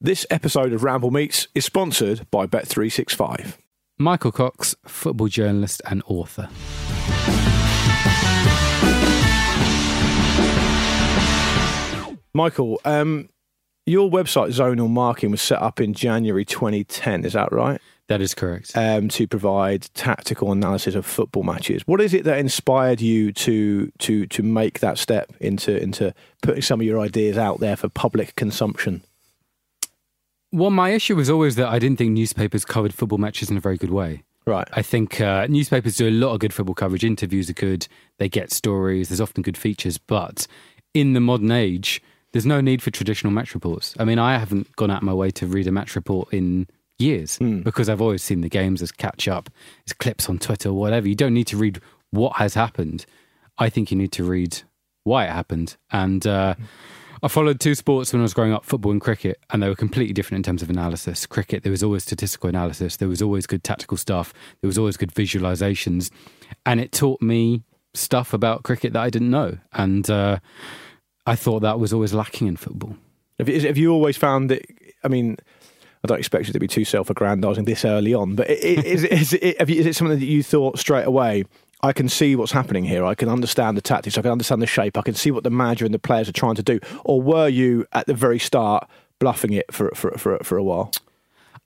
This episode of Ramble Meets is sponsored by Bet365. Michael Cox, football journalist and author. Michael, um, your website Zonal Marking was set up in January 2010, is that right? That is correct. Um, to provide tactical analysis of football matches. What is it that inspired you to to to make that step into into putting some of your ideas out there for public consumption? Well, my issue was always that I didn't think newspapers covered football matches in a very good way. Right. I think uh, newspapers do a lot of good football coverage. Interviews are good. They get stories. There's often good features. But in the modern age, there's no need for traditional match reports. I mean, I haven't gone out of my way to read a match report in years because I've always seen the games as catch up, as clips on Twitter, whatever. You don't need to read what has happened. I think you need to read why it happened. And uh, I followed two sports when I was growing up, football and cricket, and they were completely different in terms of analysis. Cricket, there was always statistical analysis, there was always good tactical stuff, there was always good visualizations, and it taught me stuff about cricket that I didn't know. And uh, I thought that was always lacking in football. Have you, have you always found that? I mean, I don't expect you to be too self-aggrandizing this early on, but i- i- is, is, it, you, is it something that you thought straight away? I can see what's happening here. I can understand the tactics. I can understand the shape. I can see what the manager and the players are trying to do. Or were you at the very start bluffing it for for for, for a while?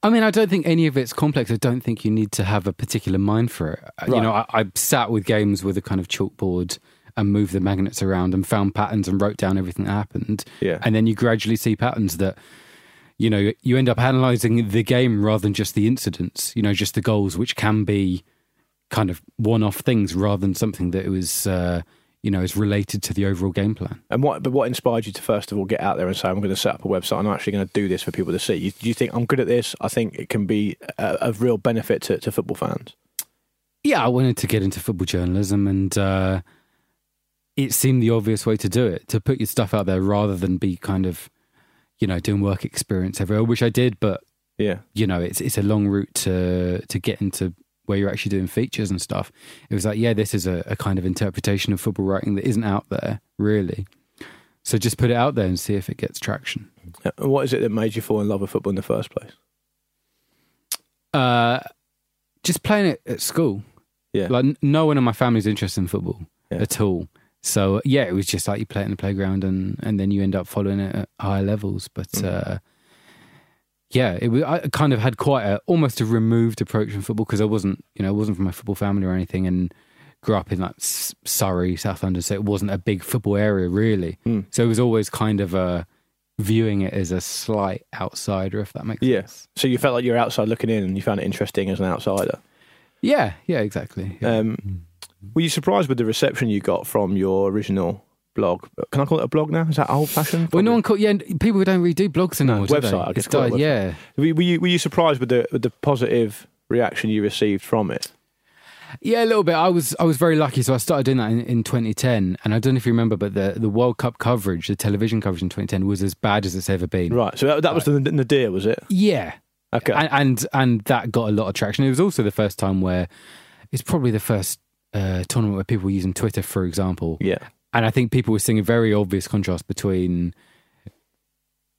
I mean, I don't think any of it's complex. I don't think you need to have a particular mind for it. Uh, You know, I, I sat with games with a kind of chalkboard and moved the magnets around and found patterns and wrote down everything that happened. Yeah. And then you gradually see patterns that, you know, you end up analysing the game rather than just the incidents, you know, just the goals, which can be kind of one off things rather than something that was, uh, you know, is related to the overall game plan. And what? But what inspired you to first of all get out there and say, "I'm going to set up a website. I'm actually going to do this for people to see." You, do you think I'm good at this? I think it can be of real benefit to, to football fans. Yeah, I wanted to get into football journalism, and uh, it seemed the obvious way to do it to put your stuff out there rather than be kind of, you know, doing work experience everywhere, which I did, but Yeah. you know, it's it's a long route to to get into where you're actually doing features and stuff. It was like, yeah, this is a, a kind of interpretation of football writing that isn't out there really. So just put it out there and see if it gets traction. Uh, And what is it that made you fall in love with football in the first place? Uh, just playing it at school. Yeah. Like no one in my family's interested in football Yeah. at all. So yeah, it was just like you play it in the playground and and then you end up following it at higher levels. But Mm. uh, yeah, it was. I kind of had quite a almost a removed approach from football because I wasn't, you know, I wasn't from a football family or anything. And grew up in like Surrey, South London, so it wasn't a big football area really. So it was always kind of a viewing it as a slight outsider, if that makes Yeah. sense. So you felt like you were outside looking in, and you found it interesting as an outsider. Yeah, yeah, exactly. Yeah. Um, were you surprised with the reception you got from your original blog? Can I call it a blog now? Is that old fashioned? well, no one call, yeah, people don't really do blogs anymore. do website, they? I guess It's died, website. yeah. Were, were you were you surprised with the with the positive reaction you received from it? Yeah, a little bit. I was I was very lucky, so I started doing that in, in 2010, and I don't know if you remember, but the the World Cup coverage, the television coverage in 2010, was as bad as it's ever been. Right. So that, that was the Nadir, was it? Yeah, Okay. and, and and that got a lot of traction. It was also the first time where it's probably the first uh, tournament where people were using Twitter, for example. yeah. And I think people were seeing a very obvious contrast between,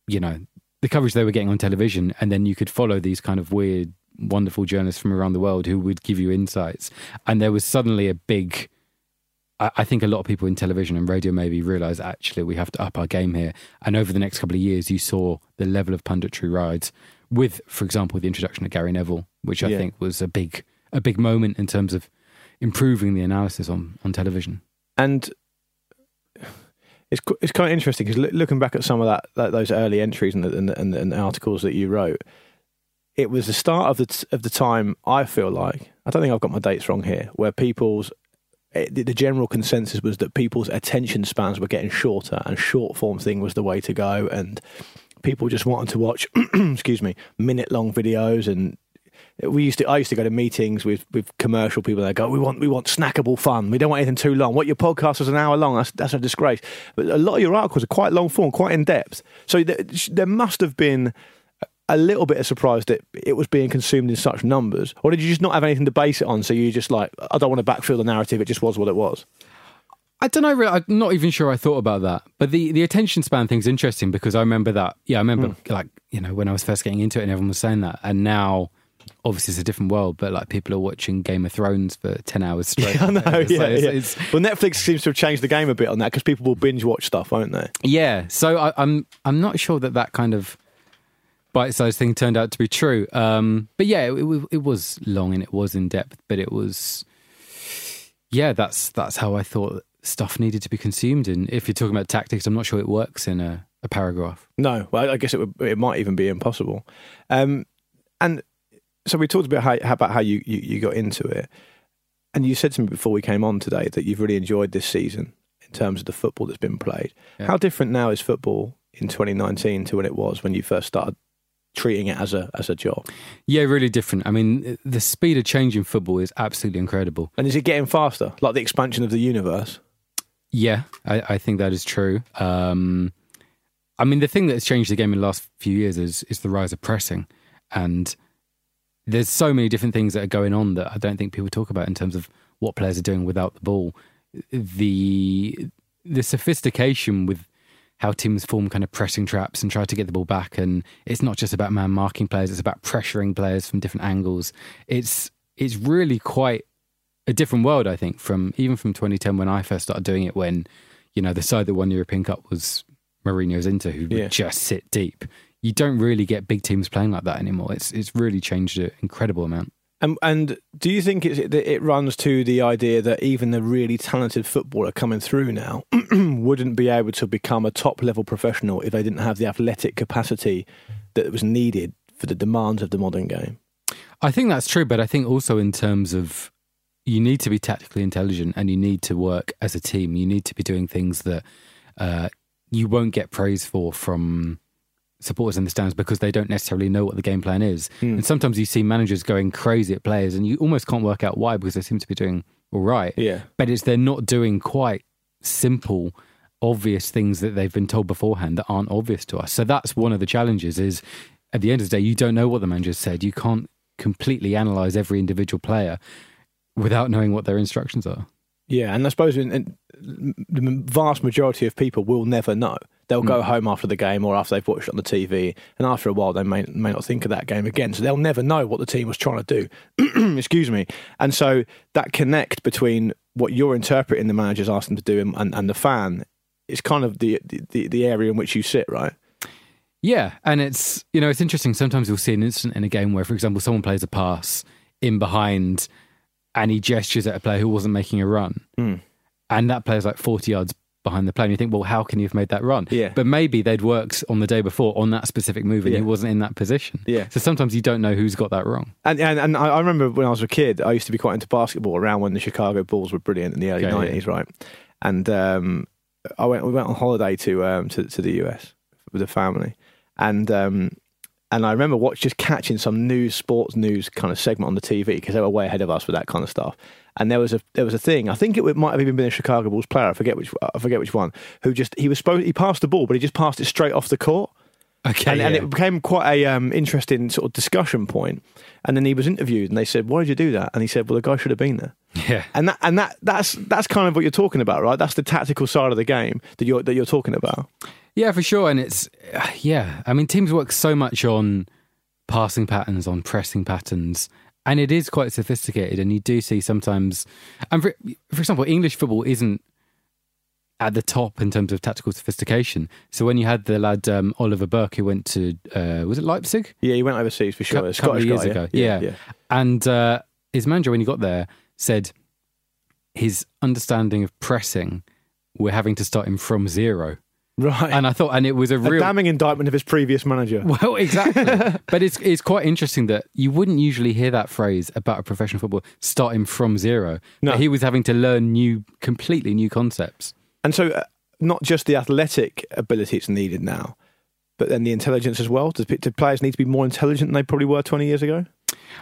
you know, the coverage they were getting on television, and then you could follow these kind of weird, wonderful journalists from around the world who would give you insights. And there was suddenly a big. I I think a lot of people in television and radio maybe realised actually we have to up our game here. And over the next couple of years, you saw the level of punditry rise with, for example, the introduction of Gary Neville, which I Yeah. think was a big a big moment in terms of improving the analysis on, on television. And it's it's of interesting because looking back at some of that, that those early entries and the, and, the, and, the, and articles that you wrote, it was the start of the t- of the time. I feel like I don't think I've got my dates wrong here, where people's eh, the the general consensus was that people's attention spans were getting shorter, and short form thing was the way to go, and people just wanted to watch, excuse me, minute long videos and we used to I used to go to meetings with, with commercial people they go we want we want snackable fun. We don't want anything too long. What your podcast was an hour long? That's that's a disgrace. But a lot of your articles are quite long form quite in depth so th- there must have been a little bit of surprise that it was being consumed in such numbers or did you just not have anything to base it on so you just like I don't want to backfill the narrative. It just was what it was I don't know. I'm not even sure I thought about that. But the, the attention span thing's interesting because I remember that. Yeah, I remember hmm. like you know when I was first getting into it and everyone was saying that, and now obviously it's a different world. But like people are watching Game of Thrones for ten hours straight. I know So yeah, it's- yeah. it's- well Netflix seems to have changed the game a bit on that because people will binge watch stuff won't they yeah. So I, I'm I'm not sure that that kind of bite-sized thing turned out to be true. Um, but yeah, it, it, it was long and it was in depth, but it was yeah. That's that's how I thought stuff needed to be consumed. And if you're talking about tactics, I'm not sure it works in a, a paragraph. No, well, I guess it would, it might even be impossible. Um, and so we talked about how, how about how you, you, you got into it, and you said to me before we came on today that you've really enjoyed this season in terms of the football that's been played. Yeah. How different now is football in 2019 to when it was when you first started treating it as a as a job? Yeah, really different. I mean, the speed of change in football is absolutely incredible. And is it getting faster, like the expansion of the universe? Yeah, I, I think that is true. Um, I mean, the thing that has changed the game in the last few years is is the rise of pressing, and there's so many different things that are going on that I don't think people talk about in terms of what players are doing without the ball. The the sophistication with how teams form kind of pressing traps and try to get the ball back, and it's not just about man marking players; it's about pressuring players from different angles. It's it's really quite a different world, I think, from even from 2010 when I first started doing it. When you know the side that won the European Cup was Mourinho's Inter, who Yeah. would just sit deep. You don't really get big teams playing like that anymore. It's it's really changed an incredible amount. And, and do you think that it runs to the idea that even the really talented footballer coming through now wouldn't be able to become a top level professional if they didn't have the athletic capacity that was needed for the demands of the modern game? I think that's true, but I think also in terms of you need to be tactically intelligent and you need to work as a team. You need to be doing things that uh, you won't get praise for from supporters in the stands because they don't necessarily know what the game plan is. Hmm. And sometimes you see managers going crazy at players and you almost can't work out why because they seem to be doing all right. Yeah. But it's they're not doing quite simple, obvious things that they've been told beforehand that aren't obvious to us. So that's one of the challenges is at the end of the day, you don't know what the manager said. You can't completely analyze every individual player without knowing what their instructions are. Yeah, and I suppose in, in, the vast majority of people will never know. They'll go hmm. home after the game or after they've watched it on the TV, and after a while they may may not think of that game again. So they'll never know what the team was trying to do. Excuse me. And so that connect between what you're interpreting the manager's them to do and, and, and the fan is kind of the, the the area in which you sit, right? Yeah, and it's you know it's interesting. Sometimes you'll see an incident in a game where, for example, someone plays a pass in behind, and he gestures at a player who wasn't making a run, Hmm. and that player's like 40 yards behind the play, and you think, well, how can you have made that run? Yeah. But maybe they'd worked on the day before on that specific move, and Yeah. he wasn't in that position. Yeah. So sometimes you don't know who's got that wrong. And, and and I remember when I was a kid, I used to be quite into basketball around when the Chicago Bulls were brilliant in the early Okay, yeah. nineties, right? And um, I went we went on holiday to um, to, to the US with the family, and um, and I remember watch just catching some news, sports news kind of segment on the TV because they were way ahead of us with that kind of stuff. And there was a there was a thing. I think it might have even been a Chicago Bulls player. I forget which I forget which one. Who just he was supposed he passed the ball, but he just passed it straight off the court Okay. and, and it became quite a um, interesting sort of discussion point. And then he was interviewed, and they said, "Why did you do that?" And he said, "Well, the guy should have been there." yeah. And that and that that's that's kind of what you're talking about, right? That's the tactical side of the game that you're that you're talking about. Yeah, for sure. And it's, uh, yeah, I mean, teams work so much on passing patterns, on pressing patterns, and it is quite sophisticated. And you do see sometimes, and for, for example, English football isn't at the top in terms of tactical sophistication. So when you had the lad um, Oliver Burke who went to, uh, was it Leipzig? Yeah, he went overseas for sure. A couple of years guy, ago. yeah. Yeah. And uh, his manager, when he got there, said his understanding of pressing, we're having to start him from zero. Right. And I thought, and it was a a real damning indictment of his previous manager. Well, exactly. but it's it's quite interesting that you wouldn't usually hear that phrase about a professional football starting from zero. No. He was having to learn new, completely new concepts. And so, uh, not just the athletic ability it's needed now, but then the intelligence as well. Does, do players need to be more intelligent than they probably were 20 years ago?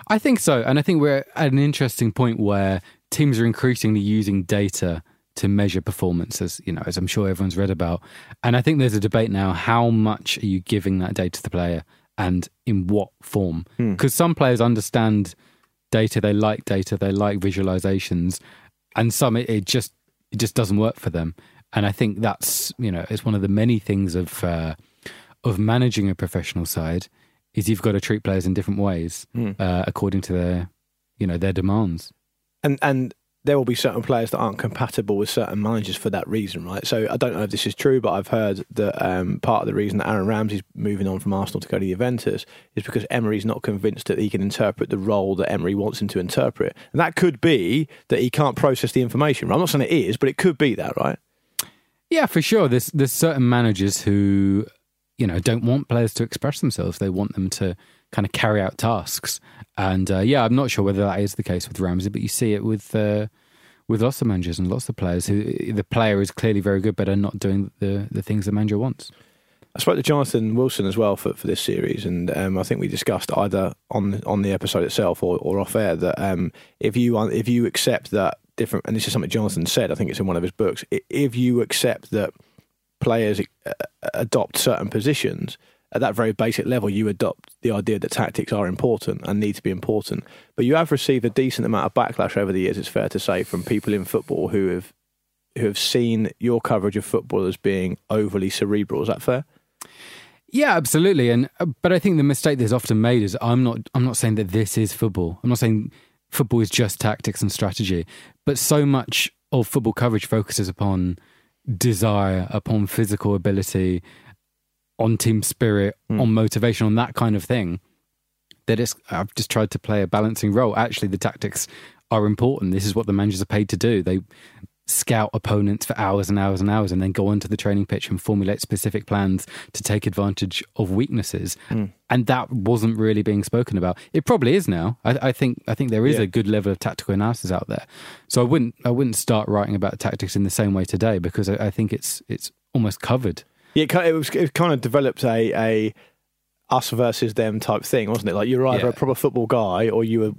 I think so, and I think we're at an interesting point where teams are increasingly using data to measure performance, as you know, as I'm sure everyone's read about. And I think there's a debate now: how much are you giving that data to the player, and in what form? Because some players understand data, they like data, they like visualizations, and some it, it just it just doesn't work for them. And I think that's you know it's one of the many things of uh, of managing a professional side is you've got to treat players in different ways uh, according to their you know their demands. and and there will be certain players that aren't compatible with certain managers for that reason, right? So I don't know if this is true, but I've heard that um, part of the reason that Aaron Ramsey's moving on from Arsenal to go to the Juventus is because Emery's not convinced that he can interpret the role that Emery wants him to interpret, and that could be that he can't process the information. Right? I'm not saying it is, but it could be that, right? Yeah, for sure. There's there's certain managers who you know don't want players to express themselves. They want them to kind of carry out tasks. And uh, yeah, I'm not sure whether that is the case with Ramsey, but you see it with uh, with lots of managers and lots of players who the player is clearly very good, but are not doing the the things the manager wants. I spoke to Jonathan Wilson as well for, for this series, and um, I think we discussed either on on the episode itself or, or off air that um, if you if you accept that different, and this is something Jonathan said, I think it's in one of his books. If you accept that players uh, adopt certain positions at that very basic level, you adopt the idea that tactics are important and need to be important. But you have received a decent amount of backlash over the years. It's fair to say from people in football who have who have seen your coverage of football as being overly cerebral. Is that fair? Yeah, absolutely. And uh, but I think the mistake that's often made is I'm not I'm not saying that this is football. I'm not saying football is just tactics and strategy, but so much of football coverage focuses upon desire, upon physical ability, on team spirit, hmm. on motivation, on that kind of thing. That it's I've just tried to play a balancing role. Actually, the tactics are important. This is what the managers are paid to do. They scout opponents for hours and hours and hours and then go onto the training pitch and formulate specific plans to take advantage of weaknesses. Hmm. And that wasn't really being spoken about. It probably is now. I, I think I think there is Yeah. a good level of tactical analysis out there. So I wouldn't I wouldn't start writing about tactics in the same way today because I, I think it's it's almost covered. Yeah, it, was it kind of developed a a us versus them type thing, wasn't it? Like you're either Yeah. a proper football guy or you were.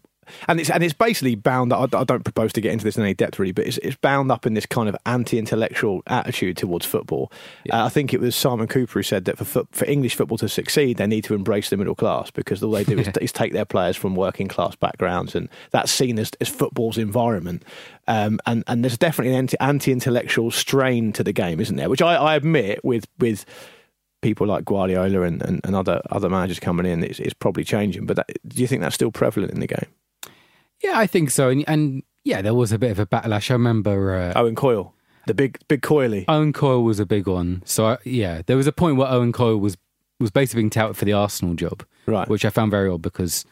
And it's and it's basically bound. I, I don't propose to get into this in any depth, really, but it's it's bound up in this kind of anti-intellectual attitude towards football. Uh, I think it was Simon Kuper who said that for foot, for English football to succeed, they need to embrace the middle class because all they do is, is take their players from working class backgrounds, and that's seen as, as football's environment. Um, and and there's definitely an anti, anti-intellectual strain to the game, isn't there? Which I, I admit with with people like Guardiola and, and, and other other managers coming in, it's, it's probably changing. But that, do you think that's still prevalent in the game? Yeah, I think so. And, and yeah, there was a bit of a backlash. I remember uh, Owen Coyle, the big big coily. Owen Coyle was a big one. So I, yeah, there was a point where Owen Coyle was was basically being touted for the Arsenal job, Right. Which I found very odd because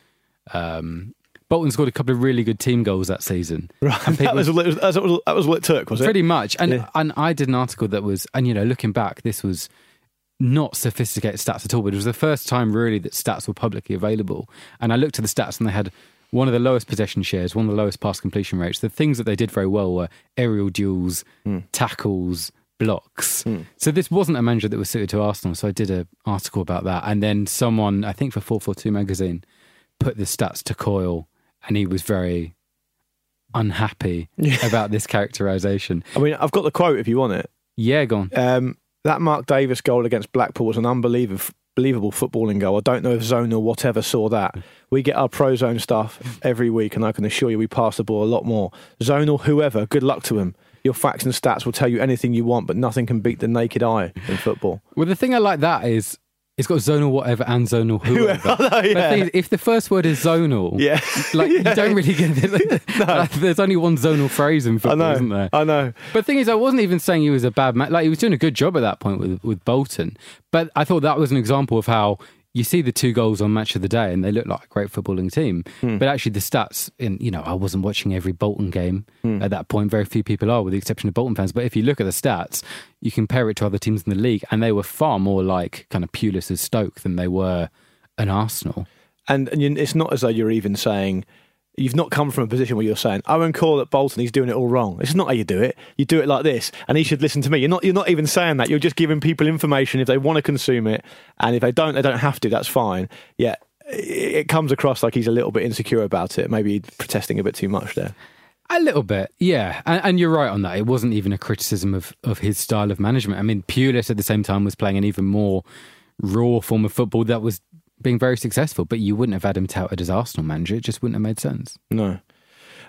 um, Bolton scored a couple of really good team goals that season. Right. People- was, that, was, that, was, that was what it took, was it? Pretty much. And Yeah. and I did an article that was and you know, looking back, this was not sophisticated stats at all, but it was the first time really that stats were publicly available. And I looked at the stats and they had one of the lowest possession shares, one of the lowest pass completion rates. The things that they did very well were aerial duels, tackles, blocks. So this wasn't a manager that was suited to Arsenal. So I did an article about that. And then someone, I think for 442 magazine, put the stats to Coyle and he was very unhappy about this characterization. I mean, I've got the quote if you want it. Yeah, go on. Um, that Mark Davies goal against Blackpool was an unbelievable, believable footballing goal. I don't know if Zonal whatever saw that. We get our Prozone stuff every week, and I can assure you we pass the ball a lot more. Zonal whoever, good luck to him. Your facts and stats will tell you anything you want, but nothing can beat the naked eye in football. Well, the thing I like that is it's got zonal whatever and zonal whoever. I know, But the thing is, if the first word is zonal, Yeah. like Yeah. you don't really get it. Like, there's only one zonal phrase in I football, know. isn't there? I know. But the thing is, I wasn't even saying he was a bad man. Like he was doing a good job at that point with with Bolton. But I thought that was an example of how you see the two goals on Match of the Day, and they look like a great footballing team. Hmm. But actually, the stats in you know, I wasn't watching every Bolton game Hmm. at that point. Very few people are, with the exception of Bolton fans. But if you look at the stats, you compare it to other teams in the league, and they were far more like kind of Pulis Stoke than they were an Arsenal. And, and it's not as though you're even saying you've not come from a position where you're saying Owen Coyle at Bolton, he's doing it all wrong. It's not how you do it. You do it like this, and he should listen to me. You're not. You're not even saying that. You're just giving people information if they want to consume it, and if they don't, they don't have to. That's fine. Yeah, it, it comes across like he's a little bit insecure about it. Maybe protesting a bit too much there. A little bit, yeah, and, and you're right on that. It wasn't even a criticism of, of his style of management. I mean, Pulis at the same time was playing an even more raw form of football that was being very successful, but you wouldn't have had him touted as Arsenal manager. It just wouldn't have made sense. No.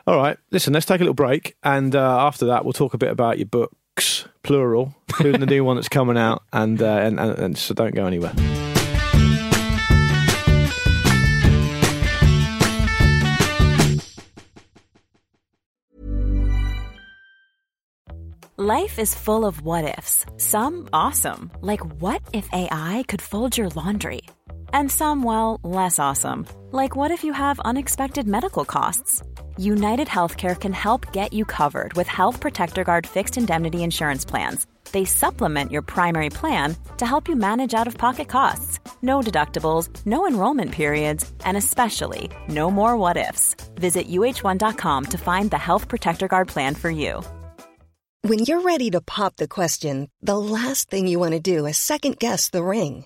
All right. Listen, let's take a little break, and uh, after that, we'll talk a bit about your books, plural, including the new one that's coming out, and, uh, and, and and so don't go anywhere. Life is full of what ifs. Some awesome, like what if AI could fold your laundry? And some, well, less awesome, like what if you have unexpected medical costs? United Healthcare can help get you covered with Health Protector Guard fixed indemnity insurance plans. They supplement your primary plan to help you manage out of pocket costs. No deductibles, no enrollment periods, and especially no more what ifs. Visit uh1.com to find the Health Protector Guard plan for you. When you're ready to pop the question, the last thing you want to do is second guess the ring.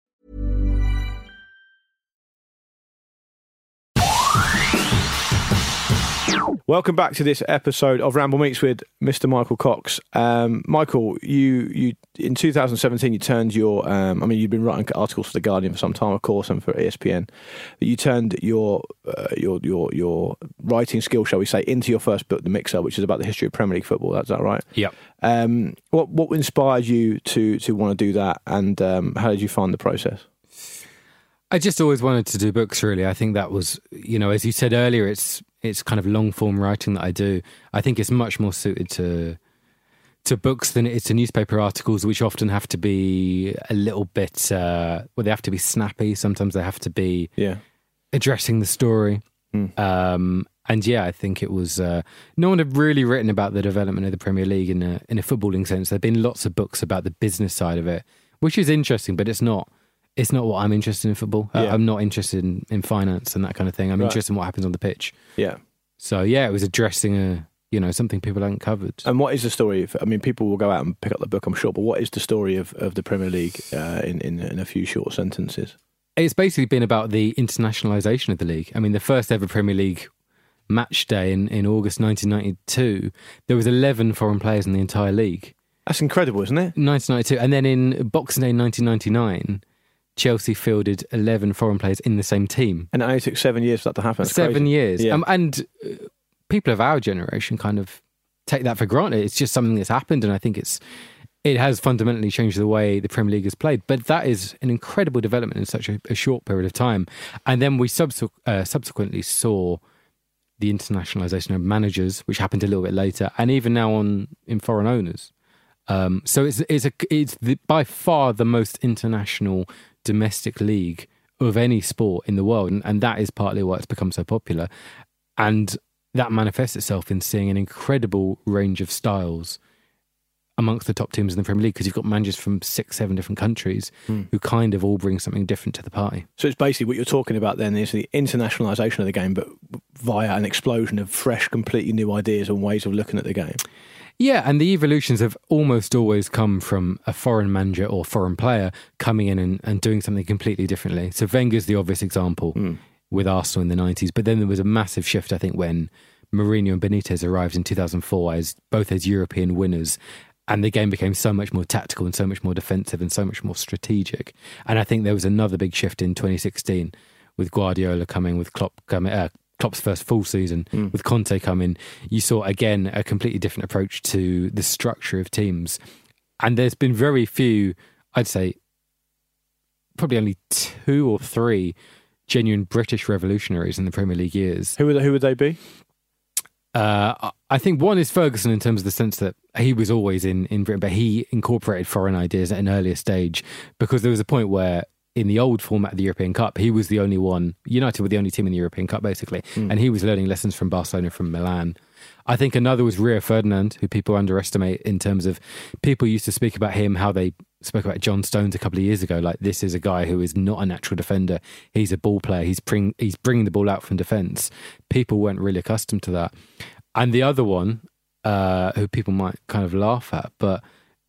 Welcome back to this episode of Ramble Meets with Mr. Michael Cox. Um, Michael, you you in 2017 you turned your um, I mean you've been writing articles for the Guardian for some time, of course, and for ESPN. But you turned your uh, your your your writing skill, shall we say, into your first book, The Mixer, which is about the history of Premier League football. That's that right? Yep. Um, what what inspired you to to want to do that, and um, how did you find the process? I just always wanted to do books. Really, I think that was, you know, as you said earlier, it's it's kind of long form writing that I do. I think it's much more suited to to books than it is to newspaper articles, which often have to be a little bit. Uh, well, they have to be snappy. Sometimes they have to be Yeah. addressing the story. Um, and yeah, I think it was uh, no one had really written about the development of the Premier League in a in a footballing sense. There've been lots of books about the business side of it, which is interesting, but it's not. It's not what I'm interested in football. Yeah. I'm not interested in, in finance and that kind of thing. I'm Right. interested in what happens on the pitch. Yeah. So yeah, it was addressing a you know, something people haven't covered. And what is the story? Of, I mean, people will go out and pick up the book, I'm sure. But what is the story of, of the Premier League uh, in, in in a few short sentences? It's basically been about the internationalisation of the league. I mean, the first ever Premier League match day in, in August 1992, there was 11 foreign players in the entire league. That's incredible, isn't it? 1992, and then in Boxing Day 1999, Chelsea fielded 11 foreign players in the same team. And it only took seven years for that to happen. Seven crazy. years, Yeah. um, and uh, people of our generation kind of take that for granted. It's just something that's happened, and I think it's it has fundamentally changed the way the Premier League is played. But that is an incredible development in such a, a short period of time. And then we uh, subsequently saw the internationalisation of managers, which happened a little bit later, and even now on in foreign owners. Um, so it's it's a it's the, by far the most international domestic league of any sport in the world, and, and that is partly why it's become so popular. And that manifests itself in seeing an incredible range of styles amongst the top teams in the Premier League because you've got managers from six, seven different countries hmm. who kind of all bring something different to the party. So it's basically what you're talking about then is the internationalisation of the game, but via an explosion of fresh, completely new ideas and ways of looking at the game. Yeah, and the evolutions have almost always come from a foreign manager or foreign player coming in and, and doing something completely differently. So Wenger's the obvious example with Arsenal in the 90s, but then there was a massive shift, I think, when Mourinho and Benitez arrived in 2004 as both as European winners. And the game became so much more tactical and so much more defensive and so much more strategic. And I think there was another big shift in 2016 with Guardiola coming, with Klopp coming, uh, Klopp's first full season, with Conte coming. You saw again a completely different approach to the structure of teams. And there's been very few, I'd say, probably only two or three genuine British revolutionaries in the Premier League years. Who would, who would they be? Uh, I think one is Ferguson in terms of the sense that he was always in, in Britain, but he incorporated foreign ideas at an earlier stage because there was a point where in the old format of the European Cup, he was the only one, United were the only team in the European Cup basically, and he was learning lessons from Barcelona, from Milan. I think another was Rio Ferdinand, who people underestimate in terms of people used to speak about him, how they spoke about John Stones a couple of years ago. Like this is a guy who is not a natural defender. He's a ball player. He's bring he's bringing the ball out from defence. People weren't really accustomed to that. And the other one, uh, who people might kind of laugh at, but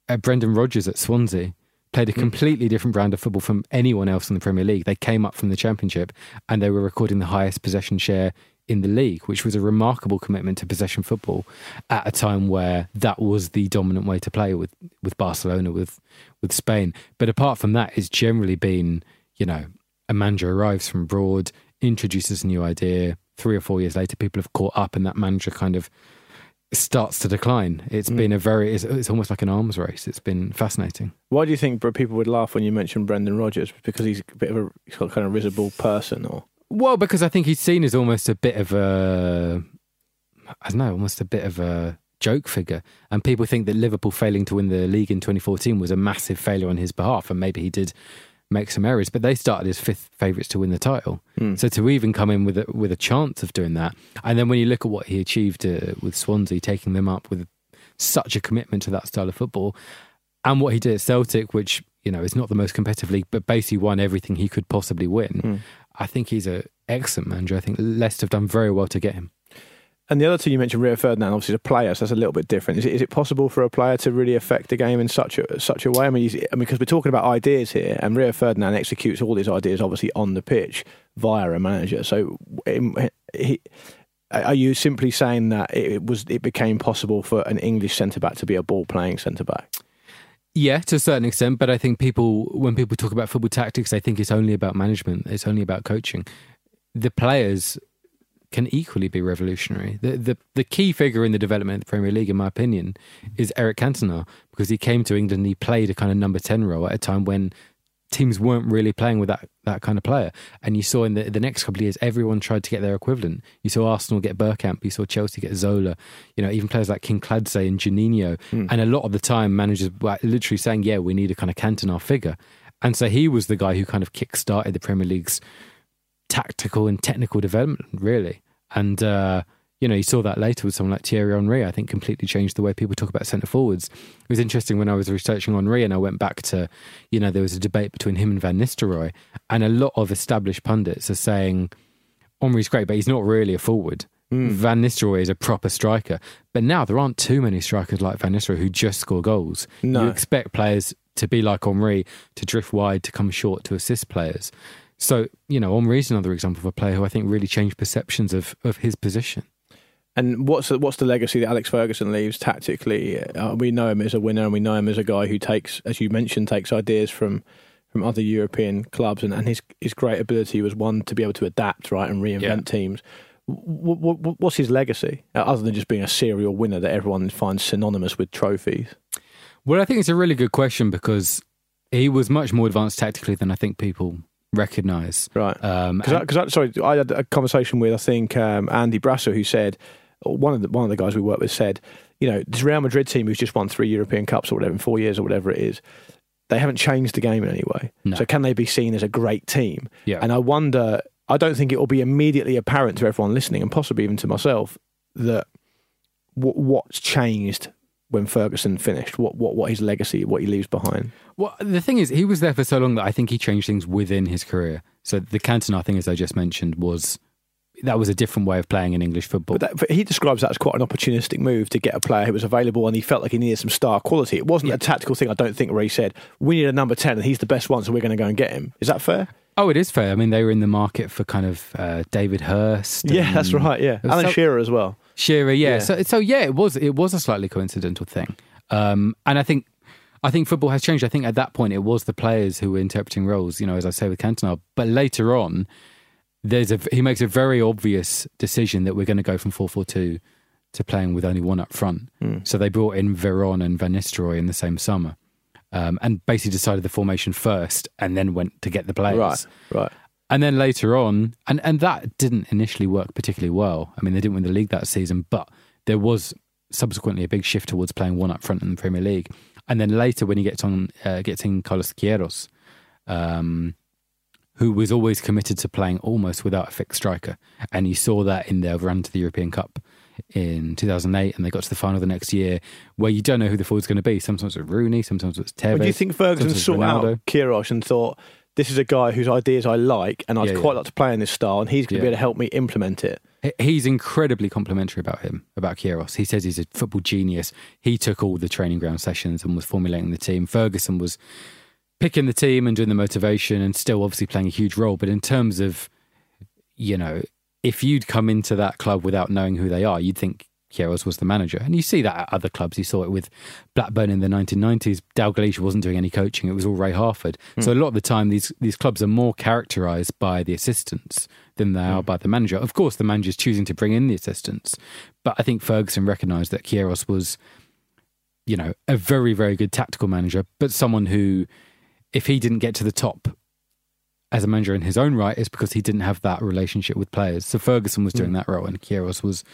uh, Brendan Rodgers at Swansea played a mm. completely different brand of football from anyone else in the Premier League. They came up from the Championship and they were recording the highest possession share in the league, which was a remarkable commitment to possession football at a time where that was the dominant way to play with, with Barcelona, with with Spain. But apart from that, it's generally been, you know, a manager arrives from abroad, introduces a new idea. Three or four years later, people have caught up, and that manager kind of starts to decline. It's mm. been a very, it's, it's almost like an arms race. It's been fascinating. Why do you think people would laugh when you mention Brendan Rodgers? Because he's a bit of a he's got kind of risible person, or Well, because I think he's seen as almost a bit of a, I don't know, almost a bit of a joke figure. And people think that Liverpool failing to win the league in 2014 was a massive failure on his behalf. And maybe he did make some errors, but they started as fifth favourites to win the title. So to even come in with a, with a chance of doing that, and then when you look at what he achieved uh, with Swansea, taking them up with such a commitment to that style of football, and what he did at Celtic, which you know is not the most competitive league, but basically won everything he could possibly win. I think he's an excellent manager. I think Leicester have done very well to get him. And the other two you mentioned, Rio Ferdinand, obviously is a player, so that's a little bit different. Is it, is it possible for a player to really affect the game in such a such a way? I mean, it- I mean, because we're talking about ideas here, and Rio Ferdinand executes all these ideas obviously on the pitch via a manager. So, he, are you simply saying that it was it became possible for an English centre back to be a ball playing centre back? Yeah, to a certain extent, but I think people, when people talk about football tactics, they think it's only about management, it's only about coaching. The players can equally be revolutionary. The, the the key figure in the development of the Premier League, in my opinion, is Eric Cantona because he came to England and he played a kind of number ten role at a time when teams weren't really playing with that, that kind of player. And you saw in the, the next couple of years, everyone tried to get their equivalent. You saw Arsenal get Bergkamp, you saw Chelsea get Zola, you know, even players like Kinkladze and Juninho. Hmm. And a lot of the time, managers were literally saying, yeah, we need a kind of Cantona figure. And so he was the guy who kind of kick-started the Premier League's tactical and technical development, really. And, uh, you know, you saw that later with someone like Thierry Henry, I think completely changed the way people talk about centre forwards. It was interesting when I was researching Henry and I went back to, you know, there was a debate between him and Van Nistelrooy, and a lot of established pundits are saying Henry's great, but he's not really a forward. Van Nistelrooy is a proper striker, but now there aren't too many strikers like Van Nistelrooy who just score goals. No. You expect players to be like Henry, to drift wide, to come short, to assist players. So, you know, Henry's another example of a player who I think really changed perceptions of, of his position. And what's the, what's the legacy that Alex Ferguson leaves tactically? Uh, we know him as a winner, and we know him as a guy who takes, as you mentioned, takes ideas from from other European clubs, and, and his his great ability was one to be able to adapt, right, and reinvent Yeah. teams. W- w- w- what's his legacy uh, other than just being a serial winner that everyone finds synonymous with trophies? Well, I think it's a really good question because he was much more advanced tactically than I think people recognise. Right. Um, Because, and- because I, sorry, I had a conversation with I think um, Andy Brasso, who said one of the one of the guys we work with said, you know, this Real Madrid team who's just won three European Cups or whatever in four years or whatever it is, they haven't changed the game in any way. No. So can they be seen as a great team? Yeah. And I wonder. I don't think it will be immediately apparent to everyone listening, and possibly even to myself, that what, what's changed when Ferguson finished. What what what his legacy, what he leaves behind. Well, the thing is, he was there for so long that I think he changed things within his career. So the Cantona thing, as I just mentioned, was that was a different way of playing in English football. But, that, but he describes that as quite an opportunistic move to get a player who was available and he felt like he needed some star quality. It wasn't a tactical thing, I don't think, where he said, we need a number 10 and he's the best one, so we're going to go and get him. Is that fair? oh, it is fair. I mean, they were in the market for kind of uh, David Hirst. Yeah, that's right, yeah. Alan some- Shearer as well. Shearer, yeah. Yeah. So, so yeah, it was it was a slightly coincidental thing, um, and I think I think football has changed. I think at that point it was the players who were interpreting roles. You know, as I say with Cantona, but later on, there's a he makes a very obvious decision that we're going to go from four four two to playing with only one up front. Hmm. So they brought in Veron and Van Nistelrooy in the same summer. Um, and basically decided the formation first, and then went to get the players. Right, right. And then later on, and, and that didn't initially work particularly well. I mean, they didn't win the league that season, but there was subsequently a big shift towards playing one up front in the Premier League. And then later, when he gets on, uh, gets in Carlos Queiroz, um, who was always committed to playing almost without a fixed striker, and you saw that in their run to the European Cup in 2008, and they got to the final the next year, where you don't know who the forward's going to be. Sometimes it's Rooney, sometimes it's Tevez. But do you think Ferguson sought Ronaldo. out Queiroz and thought, this is a guy whose ideas I like and I'd Yeah, quite yeah. like to play in this style and he's going to be able to help me implement it? He's incredibly complimentary about him, about Queiroz. He says he's a football genius. He took all the training ground sessions and was formulating the team. Ferguson was picking the team and doing the motivation and still obviously playing a huge role. But in terms of, you know, if you'd come into that club without knowing who they are, you'd think Queiroz was the manager. And you see that at other clubs. You saw it with Blackburn in the 1990s. Dalglish wasn't doing any coaching. It was all Ray Harford. So hmm. a lot of the time, these, these clubs are more characterised by the assistants than they are hmm. by the manager. Of course, the manager's choosing to bring in the assistants. But I think Ferguson recognised that Queiroz was, you know, a very, very good tactical manager, but someone who, if he didn't get to the top as a manager in his own right, is because he didn't have that relationship with players. So Ferguson was doing hmm. that role, and Queiroz was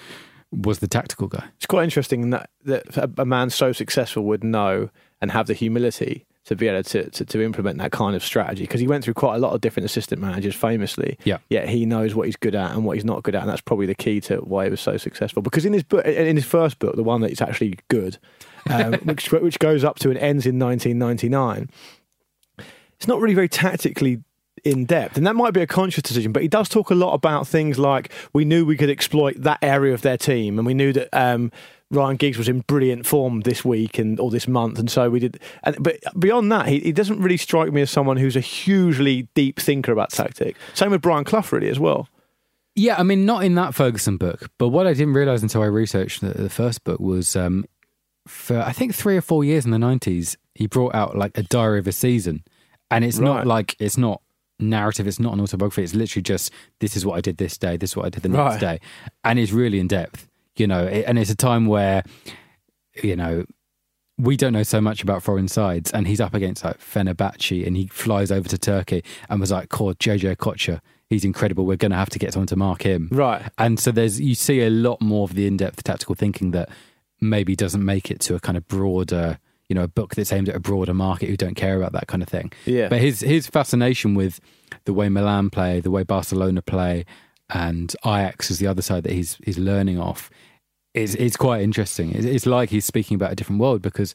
was the tactical guy. It's quite interesting that, that a- man so successful would know and have the humility to be able to, to, to implement that kind of strategy because he went through quite a lot of different assistant managers famously. Yeah. Yet he knows what he's good at and what he's not good at, and that's probably the key to why he was so successful. Because in his book, in his first book, the one that's actually good, um, which which goes up to and ends in 1999, it's not really very tactically in depth, and that might be a conscious decision. But he does talk a lot about things like we knew we could exploit that area of their team, and we knew that um, Ryan Giggs was in brilliant form this week and or this month, and so we did. And but beyond that, he, he doesn't really strike me as someone who's a hugely deep thinker about tactic. Same with Brian Clough, really, as well. Yeah, I mean, not in that Ferguson book, but what I didn't realize until I researched the, the first book was um, for I think three or four years in the nineties, he brought out like a diary of a season, and it's Right. not like it's not narrative, it's not an autobiography. It's literally just this is what I did this day, this is what I did the next Right. day, and it's really in depth, you know. It, and it's a time where, you know. We don't know so much about foreign sides, and he's up against like Fenerbahce, and he flies over to Turkey and was like, "God, Jay-Jay Okocha, he's incredible. We're going to have to get someone to mark him." Right. And so there's you see a lot more of the in-depth tactical thinking that maybe doesn't make it to a kind of broader, you know, a book that's aimed at a broader market who don't care about that kind of thing. Yeah. But his his fascination with the way Milan play, the way Barcelona play, and Ajax is the other side that he's he's learning off is is quite interesting. It's, it's like he's speaking about a different world because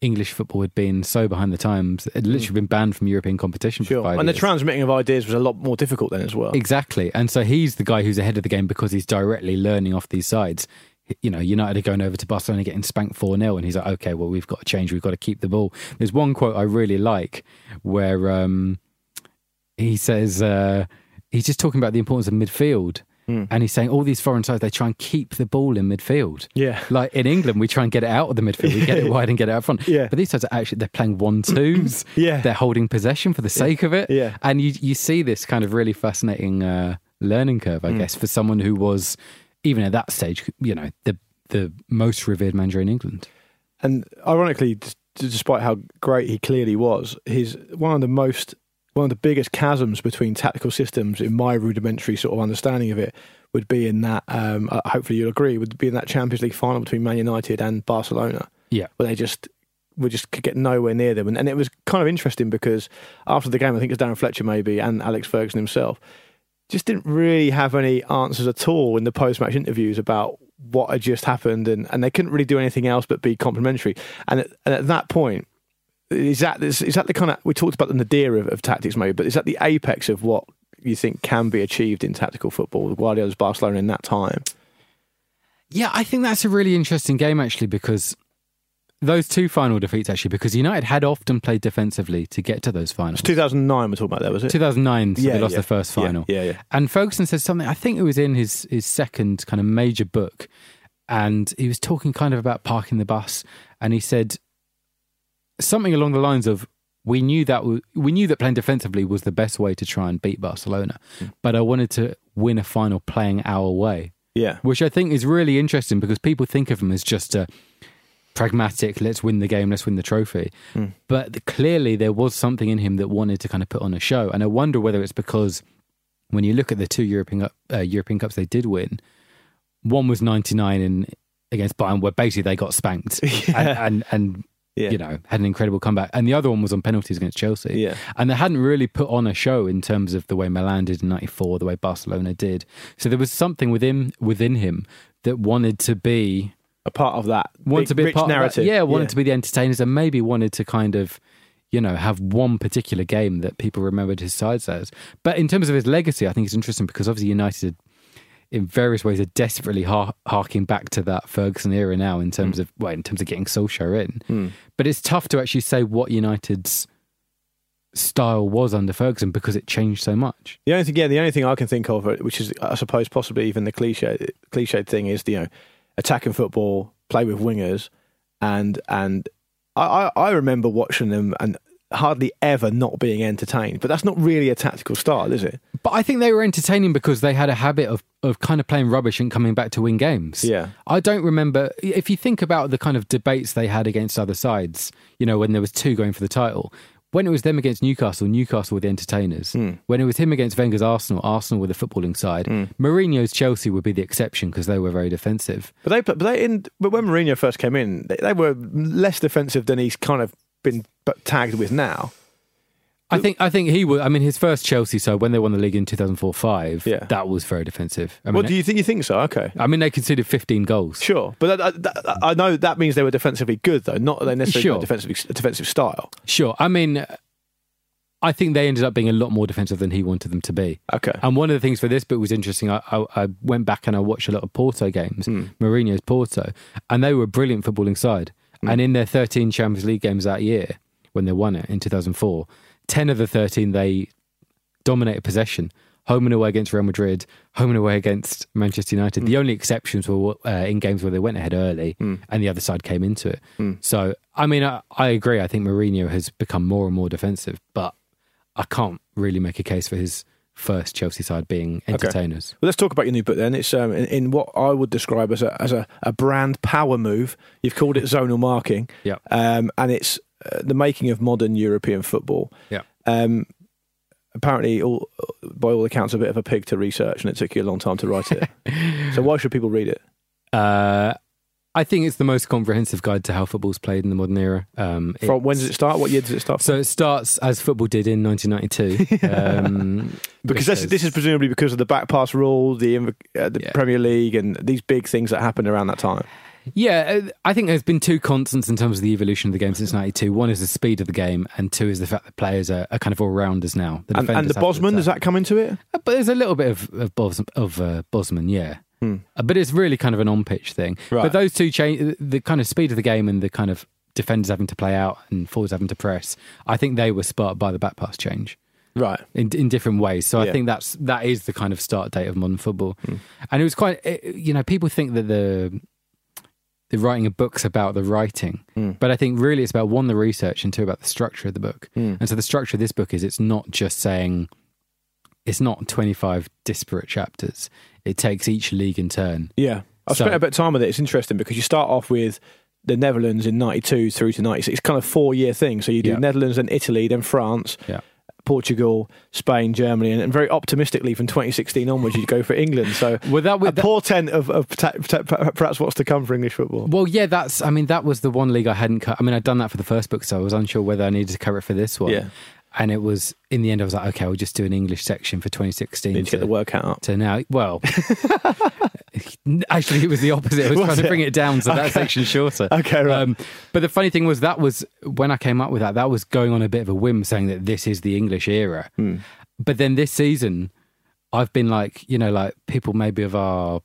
English football had been so behind the times. It had mm. literally been banned from European competition for Sure. five And the transmitting of ideas was a lot more difficult then as well. Exactly. And so he's the guy who's ahead of the game because he's directly learning off these sides. You know, United are going over to Barcelona getting spanked 4 0, and he's like, okay, well, we've got to change. We've got to keep the ball. There's one quote I really like where um, he says, uh, he's just talking about the importance of midfield. And he's saying all these foreign sides, they try and keep the ball in midfield. Yeah. Like in England, we try and get it out of the midfield. We get it wide and get it out front. Yeah. But these sides are actually, they're playing one twos. Yeah. They're holding possession for the sake of it. Yeah. And you, you see this kind of really fascinating uh, learning curve, Hmm. I guess, for someone who was, even at that stage, you know, the, the most revered manager in England. And ironically, d- despite how great he clearly was, his one of the most one of the biggest chasms between tactical systems in my rudimentary sort of understanding of it would be in that. Um, hopefully, you'll agree. Would be in that Champions League final between Man United and Barcelona, Yeah. where they just we just could get nowhere near them. And, and it was kind of interesting because after the game, I think it was Darren Fletcher maybe and Alex Ferguson himself just didn't really have any answers at all in the post match interviews about what had just happened, and, and they couldn't really do anything else but be complimentary. And at, and at that point, is that is, is that the kind of we talked about the nadir of, of tactics maybe, but is that the apex of what you think can be achieved in tactical football? Guardiola's Barcelona in that time. Yeah, I think that's a really interesting game, actually, because those two final defeats, actually, because United had often played defensively to get to those finals. 2009 we're talking about that, was it? 2009, so Yeah, they lost yeah. the first final. yeah, yeah. And Ferguson said something, I think it was in his, his second kind of major book, and he was talking kind of about parking the bus, and he said something along the lines of, we knew that w- we knew that playing defensively was the best way to try and beat Barcelona, Mm. but I wanted to win a final playing our way Yeah. which I think is really interesting because people think of him as just a pragmatic, let's win the game, let's win the trophy. But clearly there was something in him that wanted to kind of put on a show. And I wonder whether it's because when you look at the two European uh, European Cups they did win, one was 99 in against Bayern where basically they got spanked and, and, and Yeah. you know, had an incredible comeback. And the other one was on penalties against Chelsea. Yeah. And they hadn't really put on a show in terms of the way Milan did in 94, the way Barcelona did. So there was something within within him that wanted to be A part of that wanted big, to be a rich part narrative. Of that. Yeah, wanted to be the entertainers and maybe wanted to kind of you know, have one particular game that people remembered his sides as. But in terms of his legacy, I think it's interesting because obviously United in various ways are desperately har- harking back to that Ferguson era now in terms Hmm. of well, in terms of getting Solskjaer in. But it's tough to actually say what United's style was under Ferguson because it changed so much. The only thing, yeah, the only thing I can think of, uh, which is, I suppose, possibly even the cliche, cliched thing, is you know, attacking football, play with wingers, and and I, I, I remember watching them and hardly ever not being entertained. But that's not really a tactical style, is it? But I think they were entertaining because they had a habit of, of kind of playing rubbish and coming back to win games. Yeah. I don't remember if you think about the kind of debates they had against other sides, you know, when there was two going for the title. When it was them against Newcastle, Newcastle were the entertainers. Hmm. When it was him against Wenger's Arsenal, Arsenal were the footballing side. Hmm. Mourinho's Chelsea would be the exception because they were very defensive. But they, but they, in, but when Mourinho first came in, they, they were less defensive than he's kind of been tagged with now. I think I think he was. I mean, his first Chelsea side when they won the league in two thousand four five. Yeah. that was very defensive. I mean, What do you think? You think so? Okay. I mean, they conceded fifteen goals. Sure, but that, that, I know that means they were defensively good, though. Not they necessarily Sure. were defensively defensive style. Sure. I mean, I think they ended up being a lot more defensive than he wanted them to be. Okay. And one of the things for this book was interesting. I, I, I went back and I watched a lot of Porto games, hmm. Mourinho's Porto, and they were a brilliant footballing side. Hmm. And in their 13 Champions League games that year, when they won it in 2004, 10 of the 13 they dominated possession. Home and away against Real Madrid, home and away against Manchester United. The only exceptions were uh, in games where they went ahead early and the other side came into it. So, I mean, I, I agree. I think Mourinho has become more and more defensive, but I can't really make a case for his first Chelsea side being entertainers. Well, let's talk about your new book then. It's um, in, in what I would describe as a as a, a brand power move. You've called it zonal marking. Yeah. Um, and it's uh, the making of modern European football. Yeah. Um, apparently, all, by all accounts, a bit of a pig to research, and it took you a long time to write it. so why should people read it? Uh, I think it's the most comprehensive guide to how football's played in the modern era. Um, From when does it start? What year does it start? So it starts as football did in 1992. um, because this, this is presumably because of the back pass rule, the uh, the Yeah. Premier League, and these big things that happened around that time. Yeah, uh, I think there's been two constants in terms of the evolution of the game since '92. One is the speed of the game, and two is the fact that players are, are kind of all rounders now. The And, and the Bosman, does that come into it? Uh, But there's a little bit of of, Bos, of uh, Bosman, yeah. Uh, But it's really kind of an on pitch thing. Right. But those two change the kind of speed of the game and the kind of defenders having to play out and forwards having to press. I think they were sparked by the back pass change Right. in in different ways. So Yeah. Hmm. I think that's that is the kind of start date of modern football. And it was quite it, you know people think that the the writing of books about the writing, Hmm. but I think really it's about one the research and two about the structure of the book. Hmm. And so the structure of this book is it's not just saying it's not 25 disparate chapters. It takes each league in turn. Yeah. I've So- spent a bit of time with it. It's interesting because you start off with the Netherlands in 92 through to 96. It's kind of four year thing. So you do Yeah. Netherlands, then Italy, then France, Yeah. Portugal, Spain, Germany, and, and very optimistically from 2016 onwards, you'd go for England. So Well, that, a that, portent of, of perhaps what's to come for English football. Well, yeah, that's. I mean, that was the one league I hadn't cut. I mean, I'd done that for the first book, so I was unsure whether I needed to cover it for this one. Yeah. And it was in the end, I was like, okay, I'll just do an English section for 2016. Need to get the workout up. to now. Well, actually, it was the opposite. I was, Was trying to bring it down so that section shorter. Okay, right. Um, but the funny thing was that was when I came up with that. That was going on a bit of a whim, saying that this is the English era. Hmm. But then this season, I've been like, you know, like people maybe of our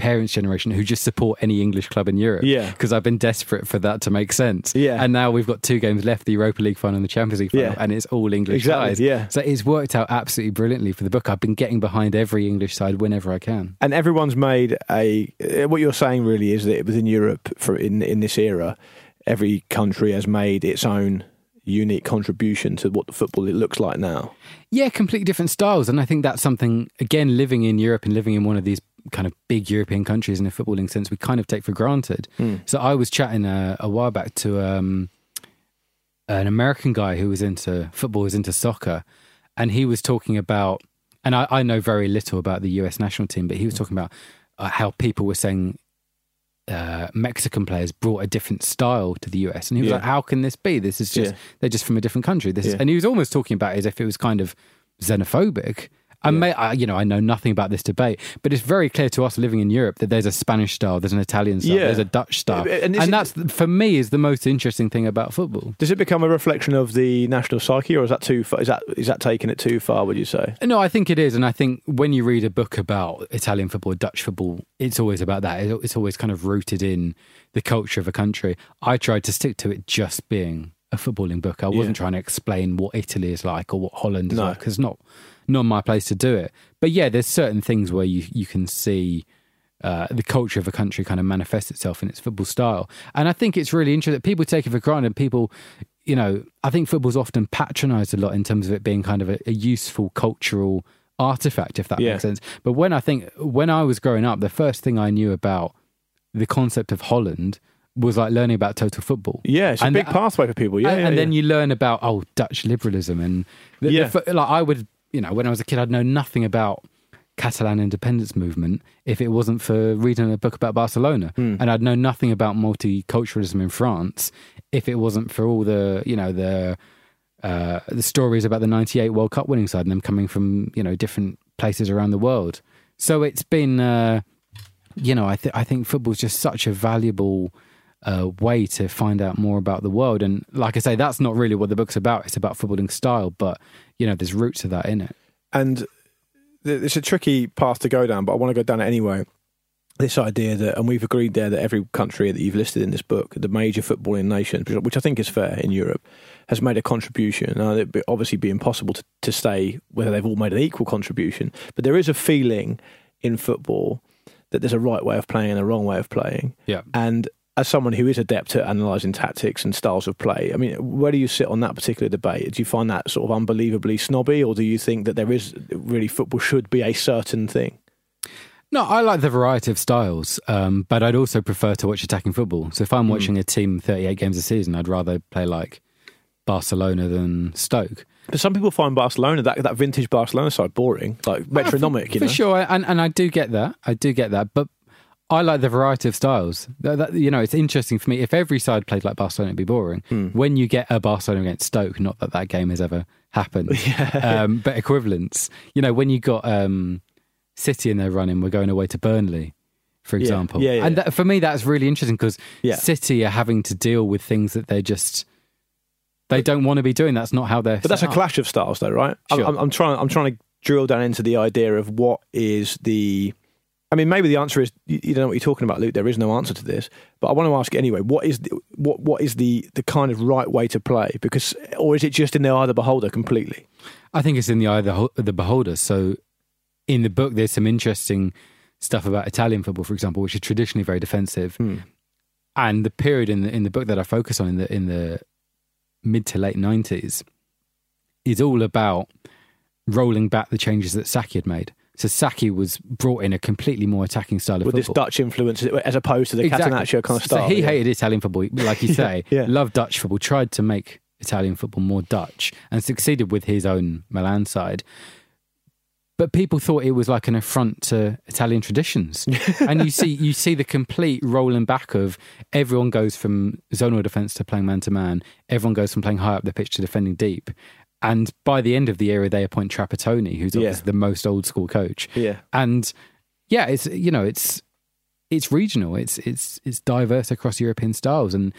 parents' generation who just support any English club in Europe. Yeah. Because I've been desperate for that to make sense. Yeah. And now we've got two games left the Europa League final and the Champions League final, Yeah. and it's all English Exactly, sides. yeah. So it's worked out absolutely brilliantly for the book. I've been getting behind every English side whenever I can. and everyone's made a. uh, What you're saying really is that within Europe, for in in this era, every country has made its own unique contribution to what the football it looks like now. Yeah, completely different styles. And I think that's something, again, living in Europe and living in one of these kind of big European countries in a footballing sense, we kind of take for granted. So I was chatting uh, a while back to um, an American guy who was into football, was into soccer, and he was talking about, and I, I know very little about the US national team, but he was talking about uh, how people were saying uh, Mexican players brought a different style to the US, and he was Yeah. like, "How can this be? This is just Yeah. they're just from a different country." This is, Yeah. and he was almost talking about it as if it was kind of xenophobic. I may, I, you know, I know nothing about this debate, but it's very clear to us living in Europe that there's a Spanish style, there's an Italian style, Yeah. there's a Dutch style, And and, it- that's for me is the most interesting thing about football. Does it become a reflection of the national psyche, or is that too far? Is that is that taking it too far? Would you say? No, I think it is, and I think when you read a book about Italian football, Dutch football, it's always about that. It- It's always kind of rooted in the culture of a country. I tried to stick to it just being a footballing book. I wasn't trying to explain what Italy is like or what Holland is No. like because not not my place to do it. But yeah, there's certain things where you you can see. Uh, the culture of a country kind of manifests itself in its football style, and I think it's really interesting. That people take it for granted. People, you know, I think football's often patronised a lot in terms of it being kind of a, a useful cultural artifact, if that Yeah. makes sense. But when I think when I was growing up, the first thing I knew about the concept of Holland was like learning about total football. Yeah, it's a big that- pathway for people. Yeah, and, yeah, and then you learn about oh Dutch liberalism and the, the Yeah. fo- like I would you know when I was a kid I'd know nothing about Catalan independence movement if it wasn't for reading a book about Barcelona Hmm. and I'd know nothing about multiculturalism in France if it wasn't for all the you know the uh, the stories about the 98 World Cup winning side and them coming from you know different places around the world so it's been uh, you know I, th- I think football's just such a valuable uh, way to find out more about the world. And like I say, that's not really what the book's about. It's about footballing style, but you know, there's roots of that in it. and it's a tricky path to go down, but I want to go down it anyway. This idea that, and we've agreed there that every country that you've listed in this book, the major footballing nations, which- which I think is fair in Europe, has made a contribution. Now, it'd be- obviously be impossible to, to say whether they've all made an equal contribution, but there is a feeling in football that there's a right way of playing and a wrong way of playing. Yeah. And as someone who is adept at analysing tactics and styles of play, I mean, where do you sit on that particular debate? Do you find that sort of unbelievably snobby, or do you think that there is really football should be a certain thing? No, I like the variety of styles, um, but I'd also prefer to watch attacking football. So if I'm watching a team 38 games a season, I'd rather play like Barcelona than Stoke. But some people find Barcelona that that vintage Barcelona side boring, like metronomic. for, you know, for sure, and and I do get that. I do get that, but I like the variety of styles. That, that- you know, it's interesting for me. If every side played like Barcelona, it'd be boring. Hmm. When you get a Barcelona against Stoke, not that that game has ever happened, um, but equivalents. You know, when you got um, City in their running, we're going away to Burnley. for example. Yeah, yeah, and that, for me, that's really interesting because Yeah. City are having to deal with things that they just they don't want to be doing. That's not how they're. But that's a up. clash of styles, though, right? Sure. I'm, I'm trying. I'm trying to drill down into the idea of what is the. I mean, maybe the answer is you, you don't know what you're talking about, Luke. There is no answer to this, but I want to ask anyway. What is the, what what is the the kind of right way to play? Because, or is it just in the eye of the beholder completely? I think it's in the eye of the, the beholder. So, in the book, there's some interesting stuff about Italian football, for example, which is traditionally very defensive. Hmm. And the period in the in the book that I focus on in the in the mid to late nineties is all about rolling back the changes that Sacchi had made. So Sacchi was brought in a completely more attacking style of football. with this. Dutch influence as opposed to the Catenaccio kind of style. So he yeah. hated Italian football, like you say, yeah. loved Dutch football, tried to make Italian football more Dutch, and succeeded with his own Milan side. But people thought it was like an affront to Italian traditions, and you see you see the complete rolling back of everyone goes from zonal defence to playing man to man. Everyone goes from playing high up the pitch to defending deep. And by the end of the era, they appoint Trapattoni, who's Yeah. obviously the most old school coach. Yeah. And yeah, it's you know it's it's regional. It's it's it's diverse across European styles, and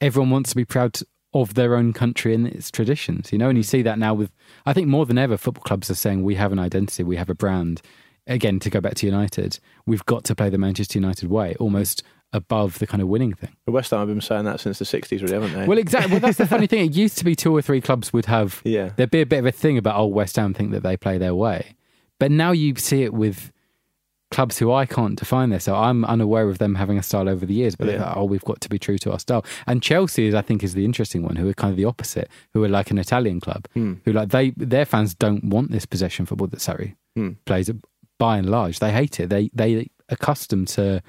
everyone wants to be proud of their own country and its traditions. You know, and you mm. see that now with I think more than ever, football clubs are saying we have an identity, we have a brand. Again, to go back to United, we've got to play the Manchester United way, almost above the kind of winning thing. West Ham have been saying that since the 60s, really, haven't they? Well, exactly. Well, that's the funny thing. It used to be two or three clubs would have. Yeah. There'd be a bit of a thing about oh West Ham think that they play their way, but now you see it with clubs who I can't define this. So I'm unaware of them having a style over the years, but they're Yeah. like, oh, we've got to be true to our style. And Chelsea is, I think, is the interesting one, who are kind of the opposite, who are like an Italian club, Hmm. who like they their fans don't want this possession football that Sarri Hmm. plays. By and large, they hate it. They they accustomed to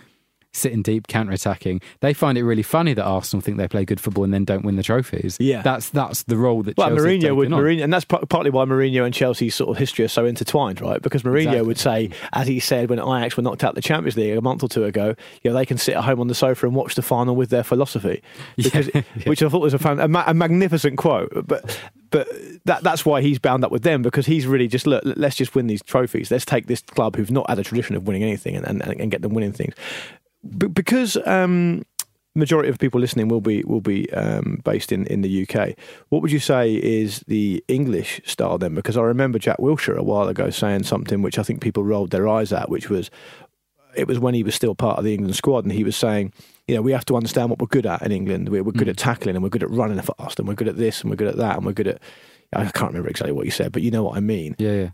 sitting deep, counter attacking. They find it really funny that Arsenal think they play good football and then don't win the trophies. Yeah. that's that's the role that Well, Chelsea Mourinho would. Mourinho, and that's par- partly why Mourinho and Chelsea's sort of history are so intertwined, right? Because Mourinho Exactly. would say, as he said when Ajax were knocked out of the Champions League a month or two ago, you know, they can sit at home on the sofa and watch the final with their philosophy, because, which I thought was a, fan, a, ma- a magnificent quote. But but that that's why he's bound up with them because he's really just look, let's just win these trophies. Let's take this club who've not had a tradition of winning anything and, and, and get them winning things. B- because um, majority of people listening will be will be um, based in, in the UK. What would you say is the English style then? Because I remember Jack Wilshere a while ago saying something which I think people rolled their eyes at, which was it was when he was still part of the England squad, and he was saying, you know, we have to understand what we're good at in England. We're, we're good at tackling, and we're good at running fast, and we're good at this, and we're good at that, and we're good at. I can't remember exactly what he said, but you know what I mean. Yeah, yeah.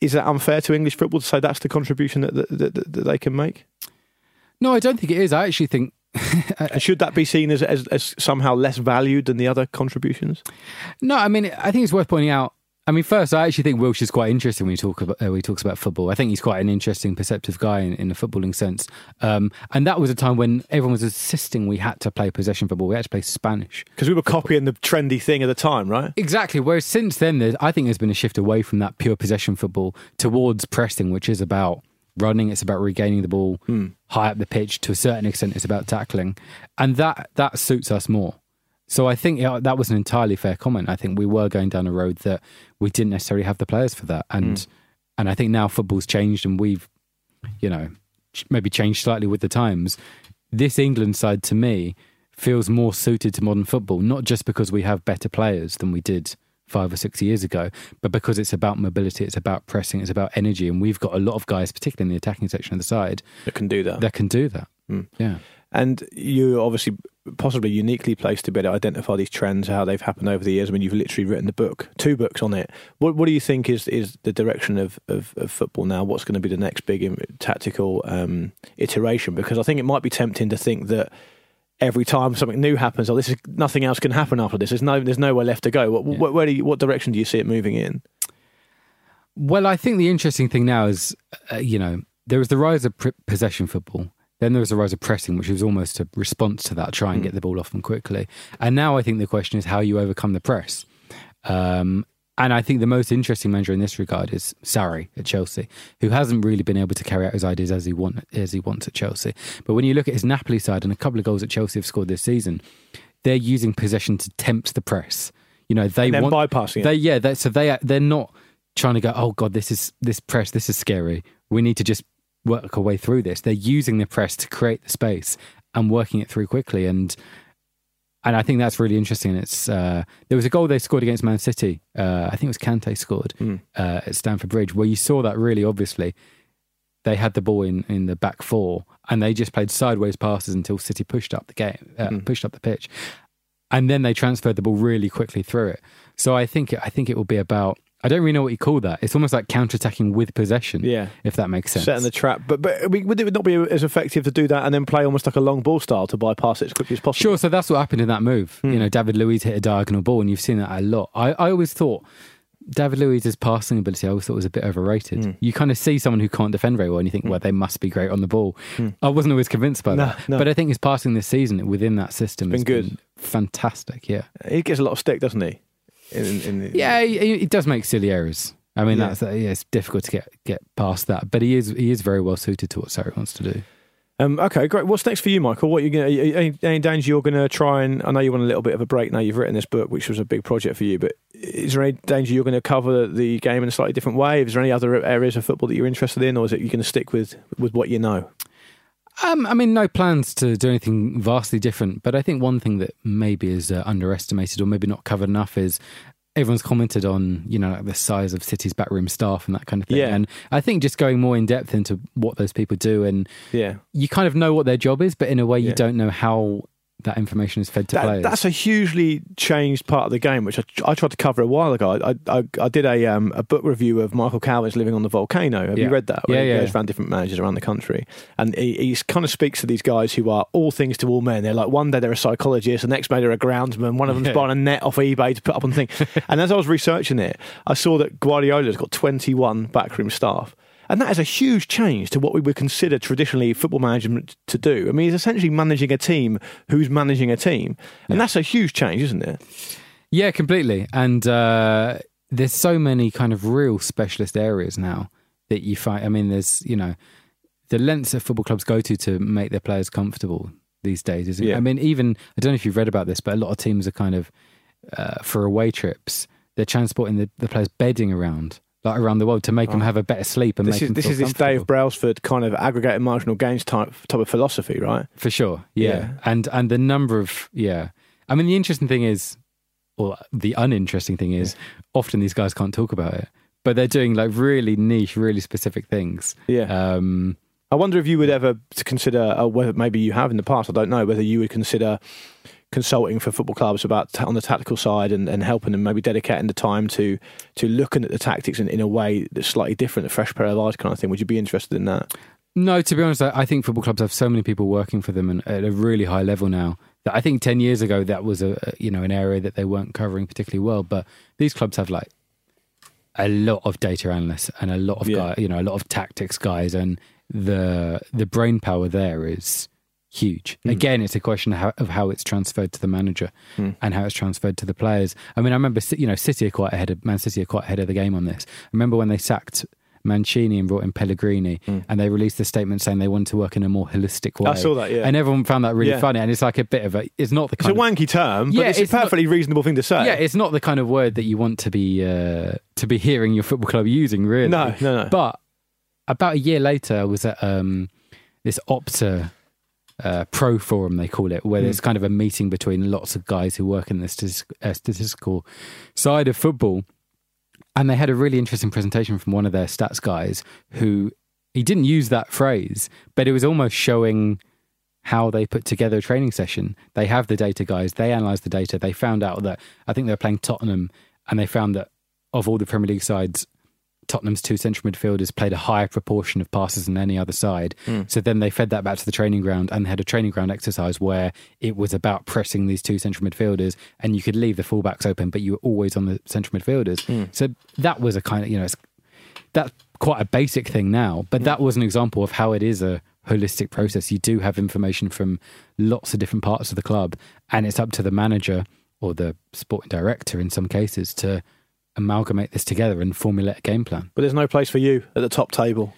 Is that unfair to English football to say that's the contribution that, that, that, that they can make? No, I don't think it is. I actually think should that be seen as, as, as somehow less valued than the other contributions? No, I mean, I think it's worth pointing out. I mean, first, I actually think Wilshere's quite interesting when he talk about uh, when he talks about football. I think he's quite an interesting, perceptive guy in, in a footballing sense. Um, and that was a time when everyone was insisting we had to play possession football. We had to play Spanish. Because we were copying the trendy thing at the time, right? Exactly. Whereas since then, I think there's been a shift away from that pure possession football towards pressing, which is about running. It's about regaining the ball hmm. high up the pitch. To a certain extent, it's about tackling, and that that suits us more. So I think yeah, that was an entirely fair comment. I think we were going down a road that we didn't necessarily have the players for that, and hmm. and I think now football's changed, and we've, you know, maybe changed slightly with the times. This England side, to me, feels more suited to modern football, not just because we have better players than we did five or six years ago, but because it's about mobility, it's about pressing, it's about energy, and we've got a lot of guys, particularly in the attacking section of the side, That can do that. that can do that. Yeah. And you're obviously possibly uniquely placed to be able to identify these trends, how they've happened over the years. I mean, you've literally written the book, two books on it. What What do you think is is the direction of, of, of football now? What's going to be the next big tactical um, iteration? Because I think it might be tempting to think that every time something new happens, or this is nothing else can happen after this. There's no There's nowhere left to go. What, what, where do you, what direction do you see it moving in? Well, I think the interesting thing now is, uh, you know, there was the rise of pr- possession football. Then there was the rise of pressing, which was almost a response to that, try and get the ball off them quickly. And now I think the question is how you overcome the press. Um, and I think the most interesting manager in this regard is Sarri at Chelsea, who hasn't really been able to carry out his ideas as he want as he wants at Chelsea. But when you look at his Napoli side and a couple of goals that Chelsea have scored this season, they're using possession to tempt the press. You know, they want bypassing it. They yeah, they, so they they're not trying to go. Oh God, this is this press. This is scary. We need to just work our way through this. They're using the press to create the space and working it through quickly. And and I think that's really interesting. It's uh, there was a goal they scored against Man City. Uh, I think it was Kante scored Hmm. uh, at Stamford Bridge, where you saw that really obviously. They had the ball in, in the back four, and they just played sideways passes until City pushed up the game, uh, Hmm. pushed up the pitch, and then they transferred the ball really quickly through it. So I think I think it will be about. I don't really know what you call that. It's almost like counter-attacking with possession. Yeah. if that makes sense. Setting the trap, but but would it would not be as effective to do that and then play almost like a long ball style to bypass it as quickly as possible? Sure. So that's what happened in that move. Hmm. You know, David Luiz hit a diagonal ball, and you've seen that a lot. I, I always thought David Luiz's passing ability, I always thought was a bit overrated. Hmm. You kind of see someone who can't defend very well, and you think, well, they must be great on the ball. I wasn't always convinced by Hmm. No, that. no. But I think his passing this season within that system has Been good. fantastic. Yeah. He gets a lot of stick, doesn't he? In, in the, Yeah, he, he does make silly errors. I mean, Yeah. that's yeah, it's difficult to get get past that, but he is he is very well suited to what Sarri wants to do. Um, okay, great. What's next for you, Michael? What are you going? Any, any danger you're going to try and? I know you want a little bit of a break now. You've written this book, which was a big project for you. But is there any danger you're going to cover the game in a slightly different way? Is there any other areas of football that you're interested in, or is it you're going to stick with with what you know? Um, I mean, no plans to do anything vastly different, but I think one thing that maybe is uh, underestimated or maybe not covered enough is everyone's commented on, you know, like the size of City's backroom staff and that kind of thing. Yeah. And I think just going more in depth into what those people do and Yeah, you kind of know what their job is, but in a way you Yeah. don't know how that information is fed to That- players. that's a hugely changed part of the game, which I, I tried to cover a while ago. I I, I did a um, a book review of Michael Calvin's Living on the Volcano. Have Yeah. you read that? Yeah, he yeah, goes around different managers around the country, and he, he kind of speaks to these guys who are all things to all men. They're like one day they're a psychologist, the next day they're a groundsman. One of them's Yeah. buying a net off eBay to put up on the thing. and as I was researching it, I saw that Guardiola's got 21 backroom staff. And that is a huge change to what we would consider traditionally football management to do. I mean, he's essentially managing a team who's managing a team. And that's a huge change, isn't it? Yeah, completely. And uh, there's so many kind of real specialist areas now that you find. I mean, there's you know the lengths that football clubs go to to make their players comfortable these days. Is Yeah. I mean, even I don't know if you've read about this, but a lot of teams are kind of uh, for away trips. They're transporting the, the players bedding around like around the world to make them have a better sleep and This make is them this is this Dave. Brailsford kind of aggregated marginal gains type type of philosophy, right? For sure, yeah. Yeah. And and the number of yeah. I mean, the interesting thing is, or the uninteresting thing is, often these guys can't talk about it, but they're doing like really niche, really specific things. Yeah. Um, I wonder if you would ever consider, uh, whether maybe you have in the past, I don't know, whether you would consider consulting for football clubs about on the tactical side and, and helping them maybe dedicating the time to to looking at the tactics in, in a way that's slightly different, a fresh pair of eyes kind of thing. Would you be interested in that? no, to be honest, I, think football clubs have so many people working for them and at a really high level now that I think ten years ago that was a a- you know an area that they weren't covering particularly well. But these clubs have like a lot of data analysts and a lot of Yeah. guy, you know, a lot of tactics guys, and the the brain power there is huge. Hmm. Again, it's a question of how, of how it's transferred to the manager and how it's transferred to the players. I mean, I remember, you know, City are quite ahead of Man City are quite ahead of the game on this. I remember when they sacked. Mancini and brought in Pellegrini, and they released a statement saying they wanted to work in a more holistic way. I saw that, yeah. and everyone found that really Yeah. funny. And it's like a bit of a, it's not the kind. It's a wanky term, but Yeah, it's, a it's not- perfectly reasonable thing to say. yeah, it's not the kind of word that you want to be uh, to be hearing your football club using, really. No, no, no. But about a year later, I was at um, this Opta uh, Pro Forum, they call it, where Hmm. there's kind of a meeting between lots of guys who work in the statis- uh, statistical side of football. And they had a really interesting presentation from one of their stats guys who he didn't use that phrase, but it was almost showing how they put together a training session. They have the data guys, they analyze the data, they found out that I think they were playing Tottenham and they found that of all the Premier League sides, Tottenham's two central midfielders played a higher proportion of passes than any other side. Hmm. So then they fed that back to the training ground and they had a training ground exercise where it was about pressing these two central midfielders and you could leave the fullbacks open, but you were always on the central midfielders. Hmm. So that was a kind of, you know, it's, that's quite a basic thing now, but hmm. that was an example of how it is a holistic process. You do have information from lots of different parts of the club, and it's up to the manager or the sporting director in some cases to amalgamate this together and formulate a game plan. But there's no place for you at the top table.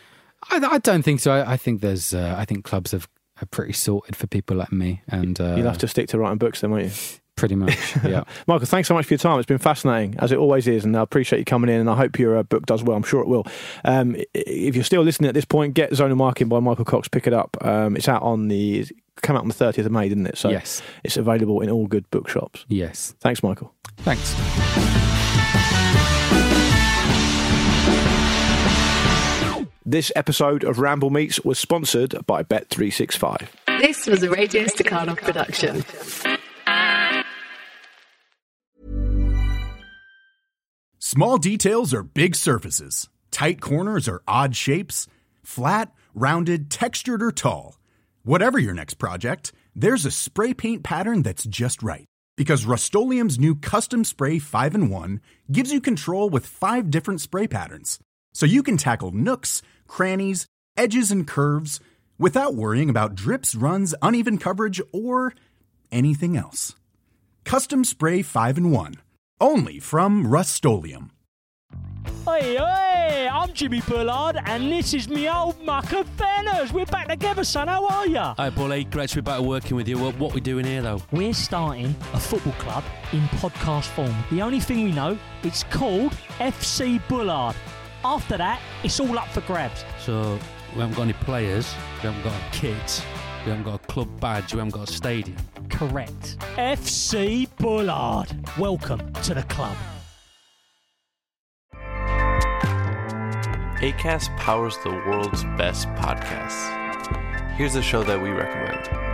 I, I don't think so. I, I think there's. Uh, I think clubs have are pretty sorted for people like me, and uh, You'll have to stick to writing books then, won't you? Pretty much, yeah. Michael, thanks so much for your time. It's been fascinating, as it always is, and I appreciate you coming in. And I hope your uh, book does well. I'm sure it will. Um, if you're still listening at this point, get Zonal Marking by Michael Cox. Pick it up. Um, it's out on the it came out on the 30th of May, didn't it? So Yes. it's available in all good bookshops. yes. Thanks, Michael. Thanks. This episode of Ramble Meets was sponsored by Bet365. This was a Radio Staccato production. Small details are big surfaces. Tight corners are odd shapes. Flat, rounded, textured, or tall. Whatever your next project, there's a spray paint pattern that's just right. Because Rust new Custom Spray 5 in 1 gives you control with five different spray patterns. So you can tackle nooks, crannies, edges, and curves without worrying about drips, runs, uneven coverage, or anything else. Custom Spray 5 in 1. Only from Rust Hey, hey, I'm Jimmy Bullard, and this is me old muck of Fenners. We're back together, son. How are ya? Hi, Bully. Great to be back working with you. What, what we doing here, though? We're starting a football club in podcast form. The only thing we know, it's called FC Bullard. After that, it's all up for grabs. So, we haven't got any players, we haven't got a kit, we haven't got a club badge, we haven't got a stadium. Correct. FC Bullard. Welcome to the club. ACAST powers the world's best podcasts. Here's a show that we recommend.